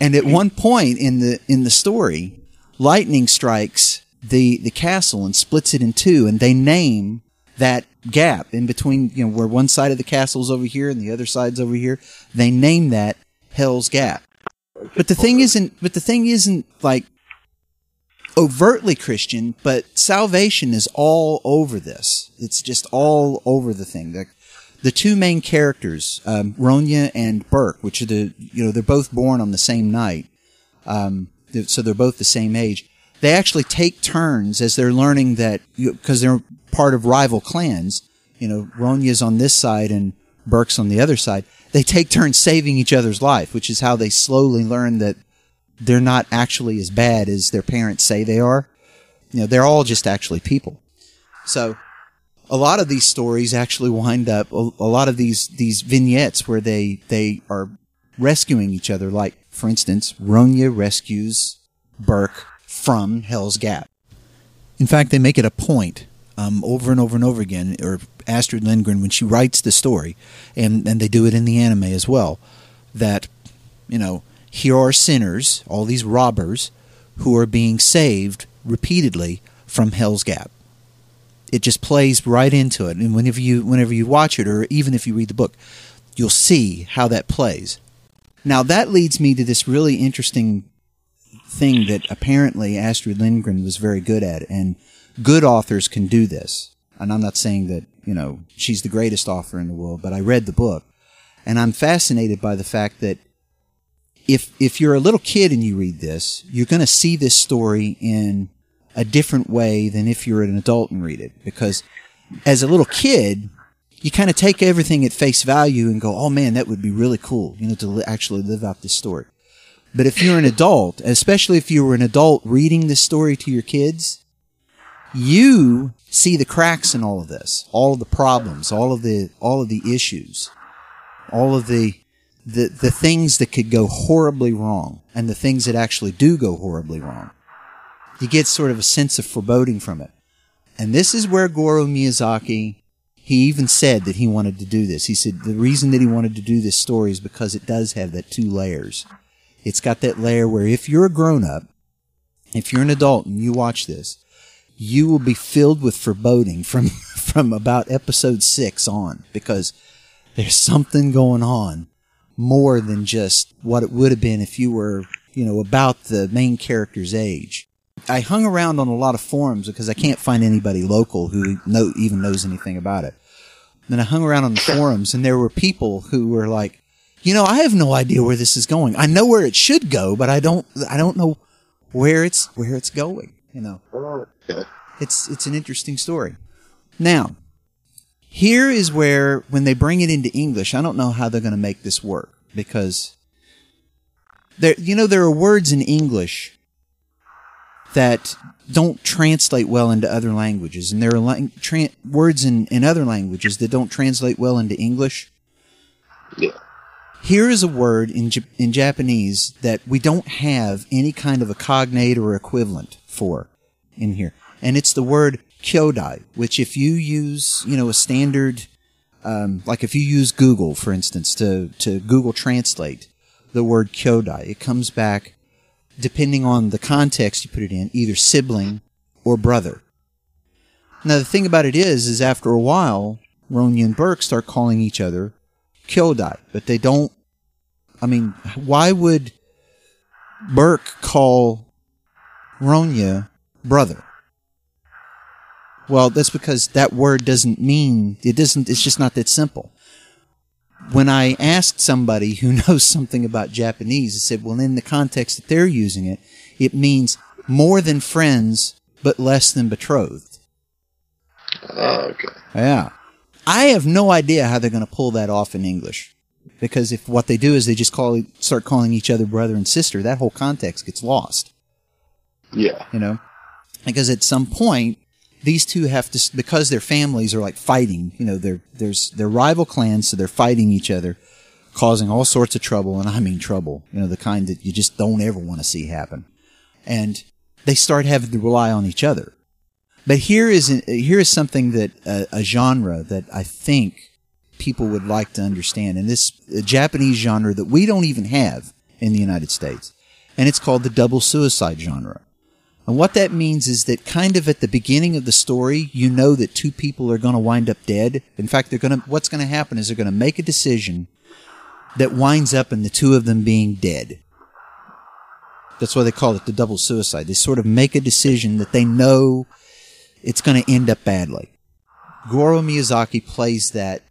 Speaker 2: And at one point in the, in the story, lightning strikes the, the castle and splits it in two and they name that gap in between, you know, where one side of the castle's over here and the other side's over here. They name that Hell's Gap. But the thing isn't. But the thing isn't like overtly Christian. But salvation is all over this. It's just all over the thing. The, the two main characters, um, Ronja and Birk, which are the you know they're both born on the same night, um, so they're both the same age. They actually take turns as they're learning that because they're part of rival clans. You know, Ronja's on this side and Birk's on the other side they take turns saving each other's life, which is how they slowly learn that they're not actually as bad as their parents say they are. You know, they're all just actually people. So a lot of these stories actually wind up a, a lot of these these vignettes where they they are rescuing each other. Like for instance, Ronya rescues Birk from Hell's Gap. In fact, they make it a point um, over and over and over again, or Astrid Lindgren when she writes the story, and and they do it in the anime as well. That you know, here are sinners, all these robbers, who are being saved repeatedly from Hell's Gap. It just plays right into it, and whenever you whenever you watch it, or even if you read the book, you'll see how that plays. Now that leads me to this really interesting thing that apparently Astrid Lindgren was very good at, and good authors can do this. And I'm not saying that you know she's the greatest author in the world, but I read the book, and I'm fascinated by the fact that if if you're a little kid and you read this, you're going to see this story in a different way than if you're an adult and read it. Because as a little kid, you kind of take everything at face value and go, "Oh man, that would be really cool," you know, to li- actually live out this story. But if you're an adult, especially if you were an adult reading this story to your kids, you see the cracks in all of this, all of the problems, all of the all of the issues, all of the the the things that could go horribly wrong and the things that actually do go horribly wrong. You get sort of a sense of foreboding from it. And this is where Goro Miyazaki he even said that he wanted to do this. He said the reason that he wanted to do this story is because it does have that two layers. It's got that layer where if you're a grown up, if you're an adult and you watch this, you will be filled with foreboding from from about episode 6 on because there's something going on more than just what it would have been if you were, you know, about the main character's age. I hung around on a lot of forums because I can't find anybody local who know, even knows anything about it. Then I hung around on the forums and there were people who were like, you know, I have no idea where this is going. I know where it should go, but I don't, I don't know where it's, where it's going, you know. It's, it's an interesting story. Now, here is where, when they bring it into English, I don't know how they're going to make this work because there, you know, there are words in English that don't translate well into other languages, and there are lang- tra- words in, in other languages that don't translate well into English.
Speaker 3: Yeah.
Speaker 2: Here is a word in Jap- in Japanese that we don't have any kind of a cognate or equivalent in here, and it's the word kyodai, which if you use, you know, a standard, um, like if you use Google, for instance, to to Google Translate the word kyodai, it comes back depending on the context you put it in, either sibling or brother. Now the thing about it is, is after a while, Ronya and Birk start calling each other kyodai, but they don't. I mean, why would Birk call Ronya brother? Well, that's because that word doesn't mean it doesn't. It's just not that simple. When I asked somebody who knows something about Japanese, I said, "Well, in the context that they're using it, it means more than friends, but less than betrothed."
Speaker 3: Oh, okay.
Speaker 2: Yeah. I have no idea how they're going to pull that off in English. Because if what they do is they just call start calling each other brother and sister, that whole context gets lost,
Speaker 3: Yeah.
Speaker 2: you know? Because at some point these two have to because their families are like fighting, you know, they're there's they're rival clans so they're fighting each other, causing all sorts of trouble and I mean trouble, you know, the kind that you just don't ever want to see happen. And they start having to rely on each other. But here is here is something that uh, a genre that I think people would like to understand, and this Japanese genre that we don't even have in the United States, and it's called the double suicide genre. And what that means is that kind of at the beginning of the story, you know that two people are going to wind up dead. In fact, they're going to what's going to happen is they're going to make a decision that winds up in the two of them being dead. That's why they call it the double suicide. They sort of make a decision that they know it's going to end up badly. Goro Miyazaki plays that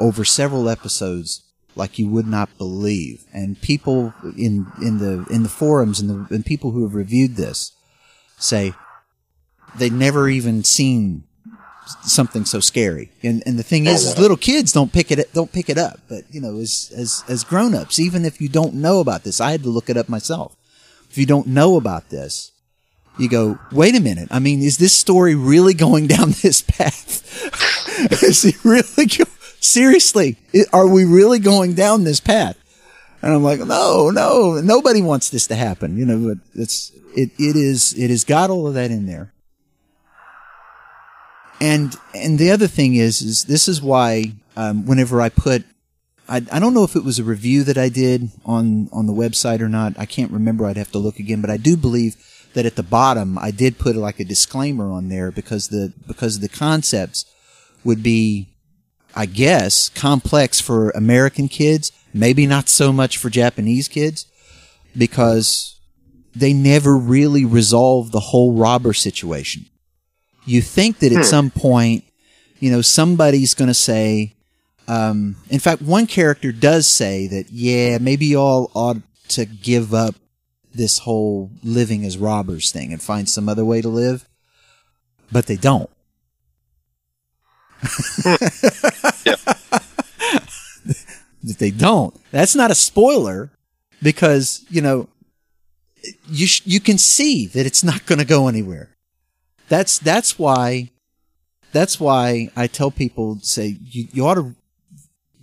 Speaker 2: over several episodes like you would not believe. And people in in the in the forums and the and people who have reviewed this say they never even seen something so scary. And and the thing is, is little kids don't pick it don't pick it up. But you know, as as as grown ups, even if you don't know about this, I had to look it up myself. If you don't know about this, you go, wait a minute. I mean, is this story really going down this path? is it really go- seriously? Are we really going down this path? And I'm like, no, no, nobody wants this to happen. You know, but it's it it is it has got all of that in there. And and the other thing is is this is why um, whenever I put I, I don't know if it was a review that I did on on the website or not. I can't remember. I'd have to look again, but I do believe that at the bottom I did put like a disclaimer on there because the because the concepts would be I guess complex for American kids, maybe not so much for Japanese kids because they never really resolve the whole robber situation. You think that at some point, you know, somebody's going to say, um, in fact, one character does say that, yeah, maybe y'all ought to give up this whole living as robbers thing and find some other way to live. But they don't. that they don't. That's not a spoiler because, you know, you sh- you can see that it's not going to go anywhere. That's that's why that's why I tell people say you, you ought to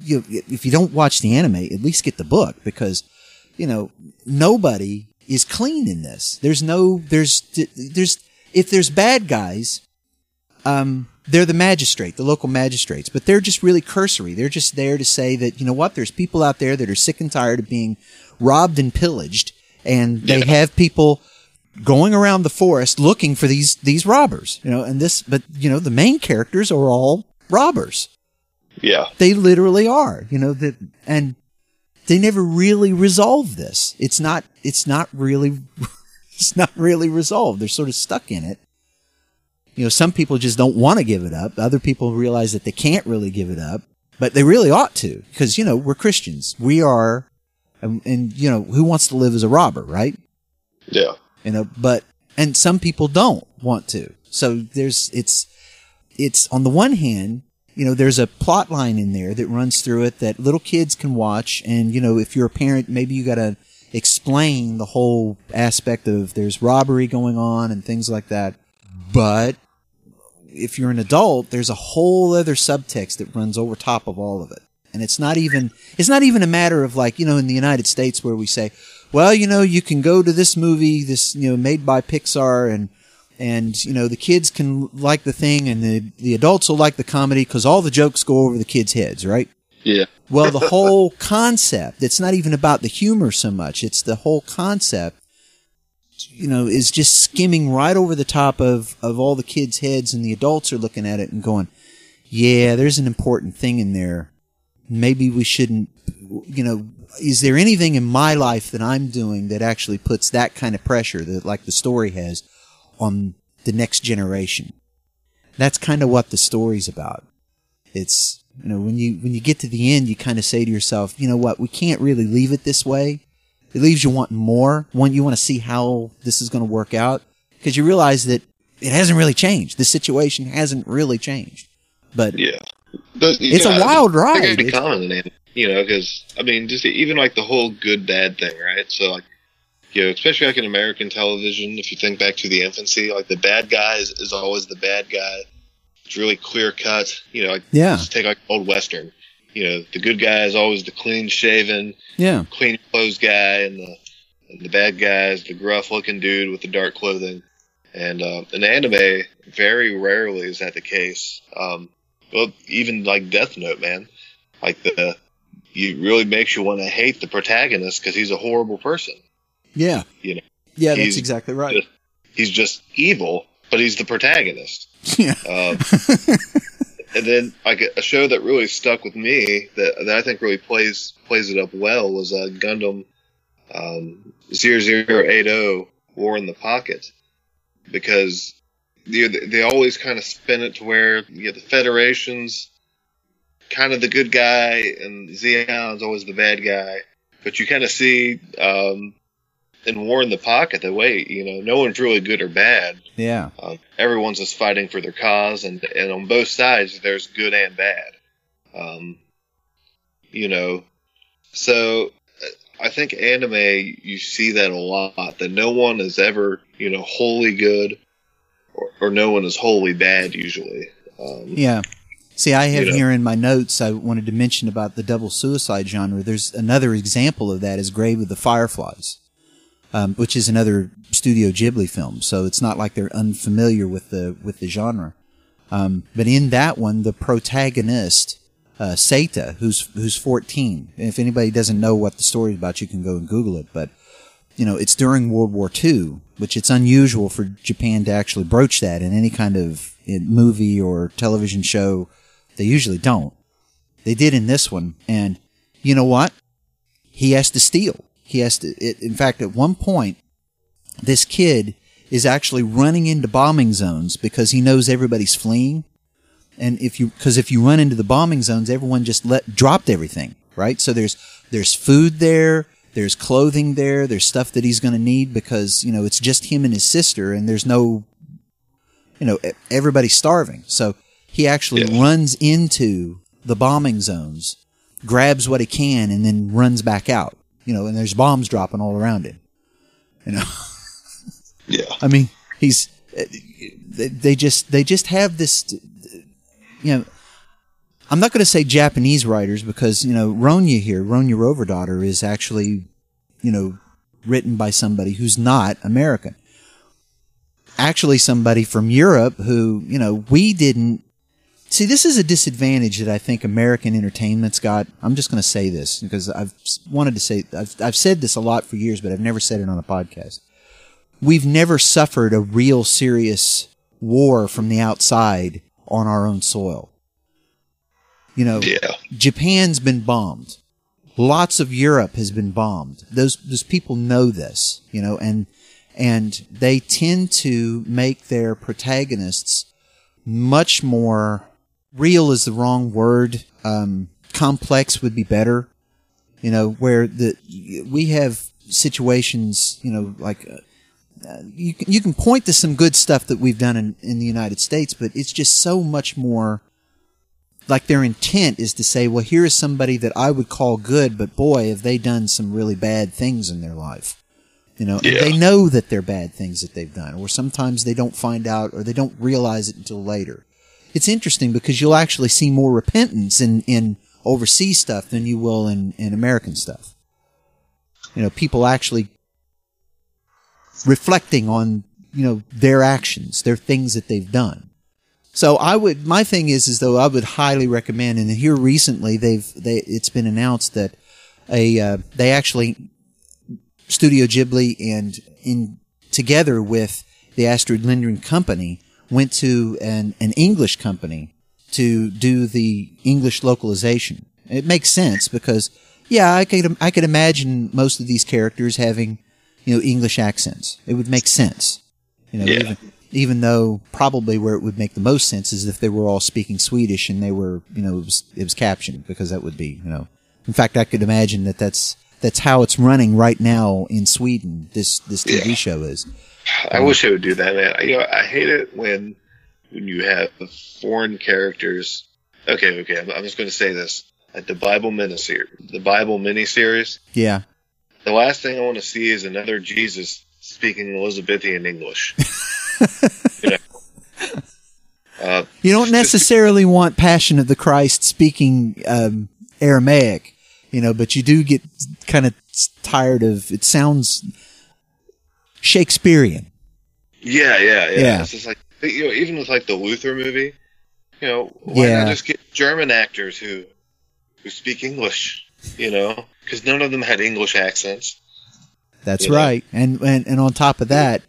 Speaker 2: you if you don't watch the anime, at least get the book because you know nobody is clean in this. There's no there's there's if there's bad guys, um, they're the magistrate, the local magistrates, but they're just really cursory. They're just there to say that you know what, there's people out there that are sick and tired of being robbed and pillaged, and they
Speaker 3: Yeah.
Speaker 2: have people going around the forest looking for these these robbers. You know, and this, but you know, the main characters are all robbers.
Speaker 3: Yeah.
Speaker 2: They literally are. You know that, and they never really resolve this. It's not. It's not really. It's not really resolved. They're sort of stuck in it. You know, some people just don't want to give it up. Other people realize that they can't really give it up, but they really ought to because you know we're Christians. We are, and, and you know who wants to live as a robber, right?
Speaker 3: Yeah.
Speaker 2: you know but and some people don't want to so there's it's it's on the one hand you know there's a plot line in there that runs through it that little kids can watch and you know if you're a parent maybe you got to explain the whole aspect of there's robbery going on and things like that but if you're an adult there's a whole other subtext that runs over top of all of it. And it's not even it's not even a matter of like you know in the United States where we say well you know you can go to this movie this you know made by Pixar and and you know the kids can like the thing and the the adults will like the comedy because all the jokes go over the kids heads right?
Speaker 3: Yeah.
Speaker 2: well the whole concept it's not even about the humor so much. It's the whole concept you know is just skimming right over the top of of all the kids heads and the adults are looking at it and going yeah there's an important thing in there. Maybe we shouldn't you know is there anything in my life that i'm doing that actually puts that kind of pressure that like the story has on the next generation? That's kind of what the story's about. It's you know when you when you get to the end you kind of say to yourself you know what we can't really leave it this way it leaves you wanting more one you want to see how this is going to work out because you realize that it hasn't really changed the situation hasn't really changed but
Speaker 3: Yeah.
Speaker 2: It's a wild ride. It's-
Speaker 3: common in you know, because I mean, just even like the whole good bad thing, right? So like, you know, especially like in American television, if you think back to the infancy, like the bad guy is, is always the bad guy. It's really clear cut. You know, like
Speaker 2: yeah
Speaker 3: just take like old western. You know, the good guy is always the clean shaven,
Speaker 2: yeah
Speaker 3: clean clothes guy, and the and the bad guy is the gruff looking dude with the dark clothing. And uh, in anime, very rarely is that the case. Um, well, even like Death Note, man, like the you really makes you want to hate the protagonist because he's a horrible person.
Speaker 2: yeah
Speaker 3: You know,
Speaker 2: yeah that's exactly right
Speaker 3: just- He's just evil, but he's the protagonist.
Speaker 2: yeah
Speaker 3: Um, and then like a, a show that really stuck with me that, that I think really plays plays it up well was uh, Gundam um, 0080 War in the Pocket. Because they, they always kind of spin it to where you get the Federation's kind of the good guy and Zeon's always the bad guy, but you kind of see um, in War in the Pocket the way you know no one's really good or bad.
Speaker 2: yeah
Speaker 3: Um, everyone's just fighting for their cause, and and on both sides there's good and bad. Um, you know, so uh, I think anime you see that a lot. That no one is ever you know, wholly good, or, or no one is wholly bad usually. Um,
Speaker 2: Yeah. See, I have
Speaker 3: You know.
Speaker 2: here in my notes, I wanted to mention about the double suicide genre. There's another example of that is Grave of the Fireflies, um, which is another Studio Ghibli film. So it's not like they're unfamiliar with the, with the genre. Um, but in that one, the protagonist, uh, Seita, who's, who's 14. And if anybody doesn't know what the story is about, you can go and Google it. But, you know, it's during World War II, which it's unusual for Japan to actually broach that in any kind of movie or television show. They usually don't. They did in this one. And you know what? He has to steal. He has to, it, in fact, at one point, this kid is actually running into bombing zones because he knows everybody's fleeing. And if you, cause if you run into the bombing zones, everyone just let, dropped everything, right? So there's, there's food there. There's clothing there. There's stuff that he's going to need because, you know, it's just him and his sister and there's no, you know, everybody's starving. So he actually
Speaker 3: Yeah.
Speaker 2: runs into the bombing zones, grabs what he can and then runs back out, you know, and there's bombs dropping all around him. You know,
Speaker 3: yeah,
Speaker 2: I mean, he's, they, they just, they just have this, you know, I'm not going to say Japanese writers because, you know, Ronya here, Ronya Rover Daughter is actually, you know, written by somebody who's not American. Actually, somebody from Europe who, you know, we didn't. See, this is a disadvantage that I think American entertainment's got. I'm just going to say this because I've wanted to say, I've, I've said this a lot for years, but I've never said it on a podcast. We've never suffered a real serious war from the outside on our own soil. You know,
Speaker 3: yeah,
Speaker 2: Japan's been bombed. Lots of Europe has been bombed. Those those people know this, you know, and and they tend to make their protagonists much more real is the wrong word. Um, complex would be better. You know, where the we have situations, you know, like uh, you can, you can point to some good stuff that we've done in, in the United States, but it's just so much more like their intent is to say, well, here is somebody that I would call good, but boy, have they done some really bad things in their life. You know,
Speaker 3: Yeah.
Speaker 2: they know that they're bad things that they've done, or sometimes they don't find out or they don't realize it until later. It's interesting because you'll actually see more repentance in, in overseas stuff than you will in, in American stuff. You know, people actually reflecting on, you know, their actions, their things that they've done. So I would, my thing is, is though I would highly recommend, and here recently they've, they, it's been announced that a, uh, they actually, Studio Ghibli and in, together with the Astrid Lindgren Company went to an, an English company to do the English localization. It makes sense because, yeah, I could, I could imagine most of these characters having, you know, English accents. It would make sense. You know,
Speaker 3: Yeah.
Speaker 2: even, even though probably where it would make the most sense is if they were all speaking Swedish and they were, you know, it was, it was captioned because that would be, you know, in fact, I could imagine that that's, that's how it's running right now in Sweden. This, this TV
Speaker 3: Yeah.
Speaker 2: show is.
Speaker 3: I wish they would do that, man. I- You know, I hate it when when you have foreign characters. Okay, okay, I'm, I'm just going to say this: like the Bible miniseries, the Bible miniseries.
Speaker 2: Yeah.
Speaker 3: The last thing I want to see is another Jesus speaking Elizabethan English. you know? Uh,
Speaker 2: You don't necessarily want Passion of the Christ speaking um, Aramaic, you know, but you do get kind of tired of it. Sounds Shakespearean.
Speaker 3: yeah, yeah, yeah,
Speaker 2: Yeah.
Speaker 3: It's just like you know, even with like the Luther movie, you know, why
Speaker 2: Yeah.
Speaker 3: not just get German actors who who speak English? You know, because none of them had English accents.
Speaker 2: That's
Speaker 3: You know?
Speaker 2: right. And, and and on top of that,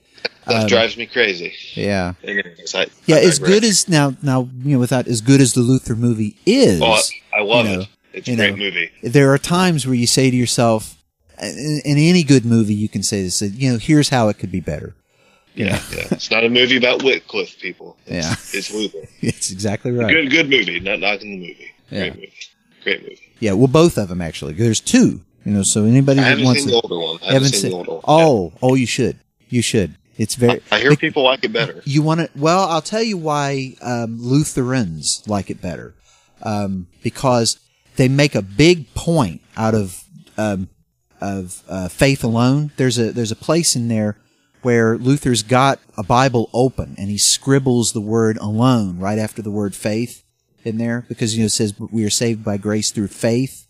Speaker 3: That
Speaker 2: Um,
Speaker 3: drives me crazy.
Speaker 2: yeah,
Speaker 3: I-
Speaker 2: yeah.
Speaker 3: I
Speaker 2: As good as now now you know, without as good as the Luther movie is,
Speaker 3: Oh, I love
Speaker 2: you know,
Speaker 3: it. It's a great
Speaker 2: know,
Speaker 3: movie.
Speaker 2: there are times where you say to yourself, in, in any good movie, you can say this. You know, here's how it could be better.
Speaker 3: Yeah, yeah. It's not a movie about Wycliffe, people. It's,
Speaker 2: Yeah.
Speaker 3: it's Luther.
Speaker 2: It's exactly right.
Speaker 3: Good, good movie. Not knocking the movie.
Speaker 2: Yeah.
Speaker 3: Great movie. Great movie.
Speaker 2: Yeah, well, both of them actually. There's two. You know, so anybody
Speaker 3: I
Speaker 2: that
Speaker 3: haven't
Speaker 2: wants
Speaker 3: seen
Speaker 2: to,
Speaker 3: the older one. I haven't seen the older one.
Speaker 2: Oh, oh, you should. You should. It's very.
Speaker 3: I hear people like it better.
Speaker 2: You want to? Well, I'll tell you why um, Lutherans like it better, um, because they make a big point out of um, of uh, faith alone. There's a there's a place in there where Luther's got a Bible open and he scribbles the word alone right after the word faith in there because you know it says we are saved by grace through faith.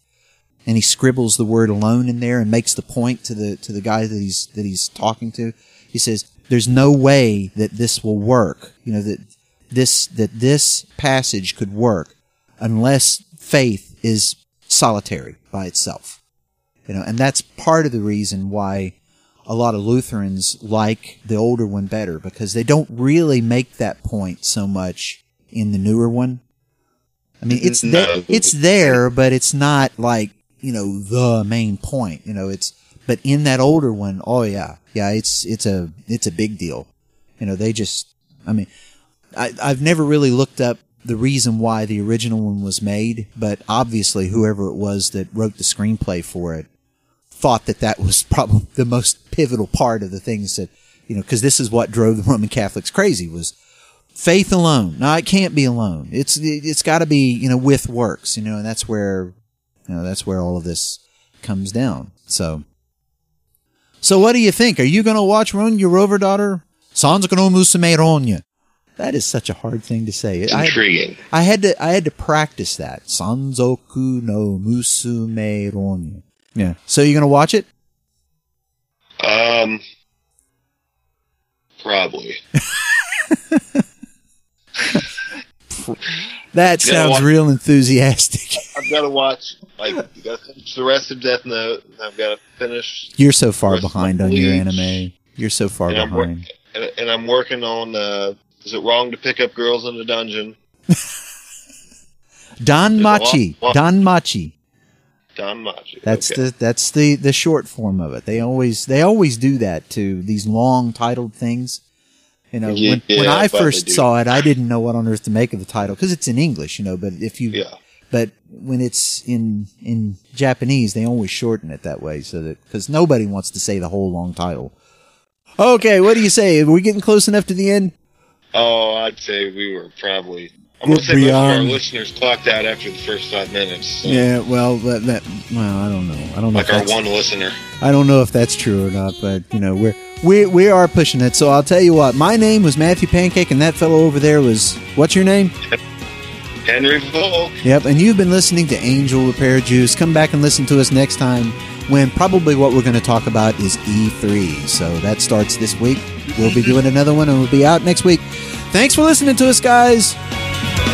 Speaker 2: And he scribbles the word alone in there and makes the point to the to the guy that he's that he's talking to. He says there's no way that this will work you know that this that this passage could work unless faith is solitary by itself you know and that's part of the reason why a lot of Lutherans like the older one better because they don't really make that point so much in the newer one. I mean, it's mm-hmm.
Speaker 3: No.
Speaker 2: there, it's there, but it's not like you know the main point. You know, it's but in that older one, oh yeah, yeah, it's it's a it's a big deal. You know, they just, I mean, I I've never really looked up the reason why the original one was made, but obviously whoever it was that wrote the screenplay for it thought that that was probably the most pivotal part of the things that you know because this is what drove the Roman Catholics crazy was faith alone. No, it can't be alone. It's it's got to be you know with works. You know, and that's where you know that's where all of this comes down. So, so what do you think? Are you going to watch Ronja Rover Daughter? Musume Ronya. That is such a hard thing to say. I,
Speaker 3: Intriguing.
Speaker 2: I had to I had to practice that. Sanzoku no Musume Ronya. Yeah. So you're gonna watch it?
Speaker 3: Um, probably.
Speaker 2: That sounds
Speaker 3: watch-
Speaker 2: real enthusiastic.
Speaker 3: I've got to watch. Like, got to finish the rest of Death Note. and I've got to finish,
Speaker 2: You're so far behind on your anime. You're so far
Speaker 3: and I'm,
Speaker 2: behind.
Speaker 3: and, and I'm working on. Uh, is it wrong to pick up girls in a dungeon?
Speaker 2: Don
Speaker 3: There's
Speaker 2: Machi.
Speaker 3: DanMachi. DanMachi.
Speaker 2: That's
Speaker 3: okay.
Speaker 2: the that's the the short form of it. They always they always do that to these long titled things. You know,
Speaker 3: Yeah,
Speaker 2: when, when
Speaker 3: yeah,
Speaker 2: I
Speaker 3: I
Speaker 2: first saw it, I didn't know what on earth to make of the title because it's in English, you know. But if you,
Speaker 3: Yeah.
Speaker 2: but when it's in in Japanese, they always shorten it that way so that because nobody wants to say the whole long title. Okay, what do you say? Are we getting close enough to the end?
Speaker 3: Oh, I'd say we were probably. I'm
Speaker 2: We're
Speaker 3: gonna say most of our listeners clocked out after the first five minutes. so-
Speaker 2: Yeah, well, that, that well, I don't know. I don't know.
Speaker 3: Like our one listener.
Speaker 2: I don't know if that's true or not, but you know, we're we we are pushing it. So I'll tell you what. My name was Matthew Pancake, and that fellow over there was what's your name?
Speaker 3: Henry Volk.
Speaker 2: Yep. And you've been listening to Angel Repair Juice. Come back and listen to us next time when probably what we're going to talk about is E3. So that starts this week. We'll be doing another one, and we'll be out next week. Thanks for listening to us, guys. Bye.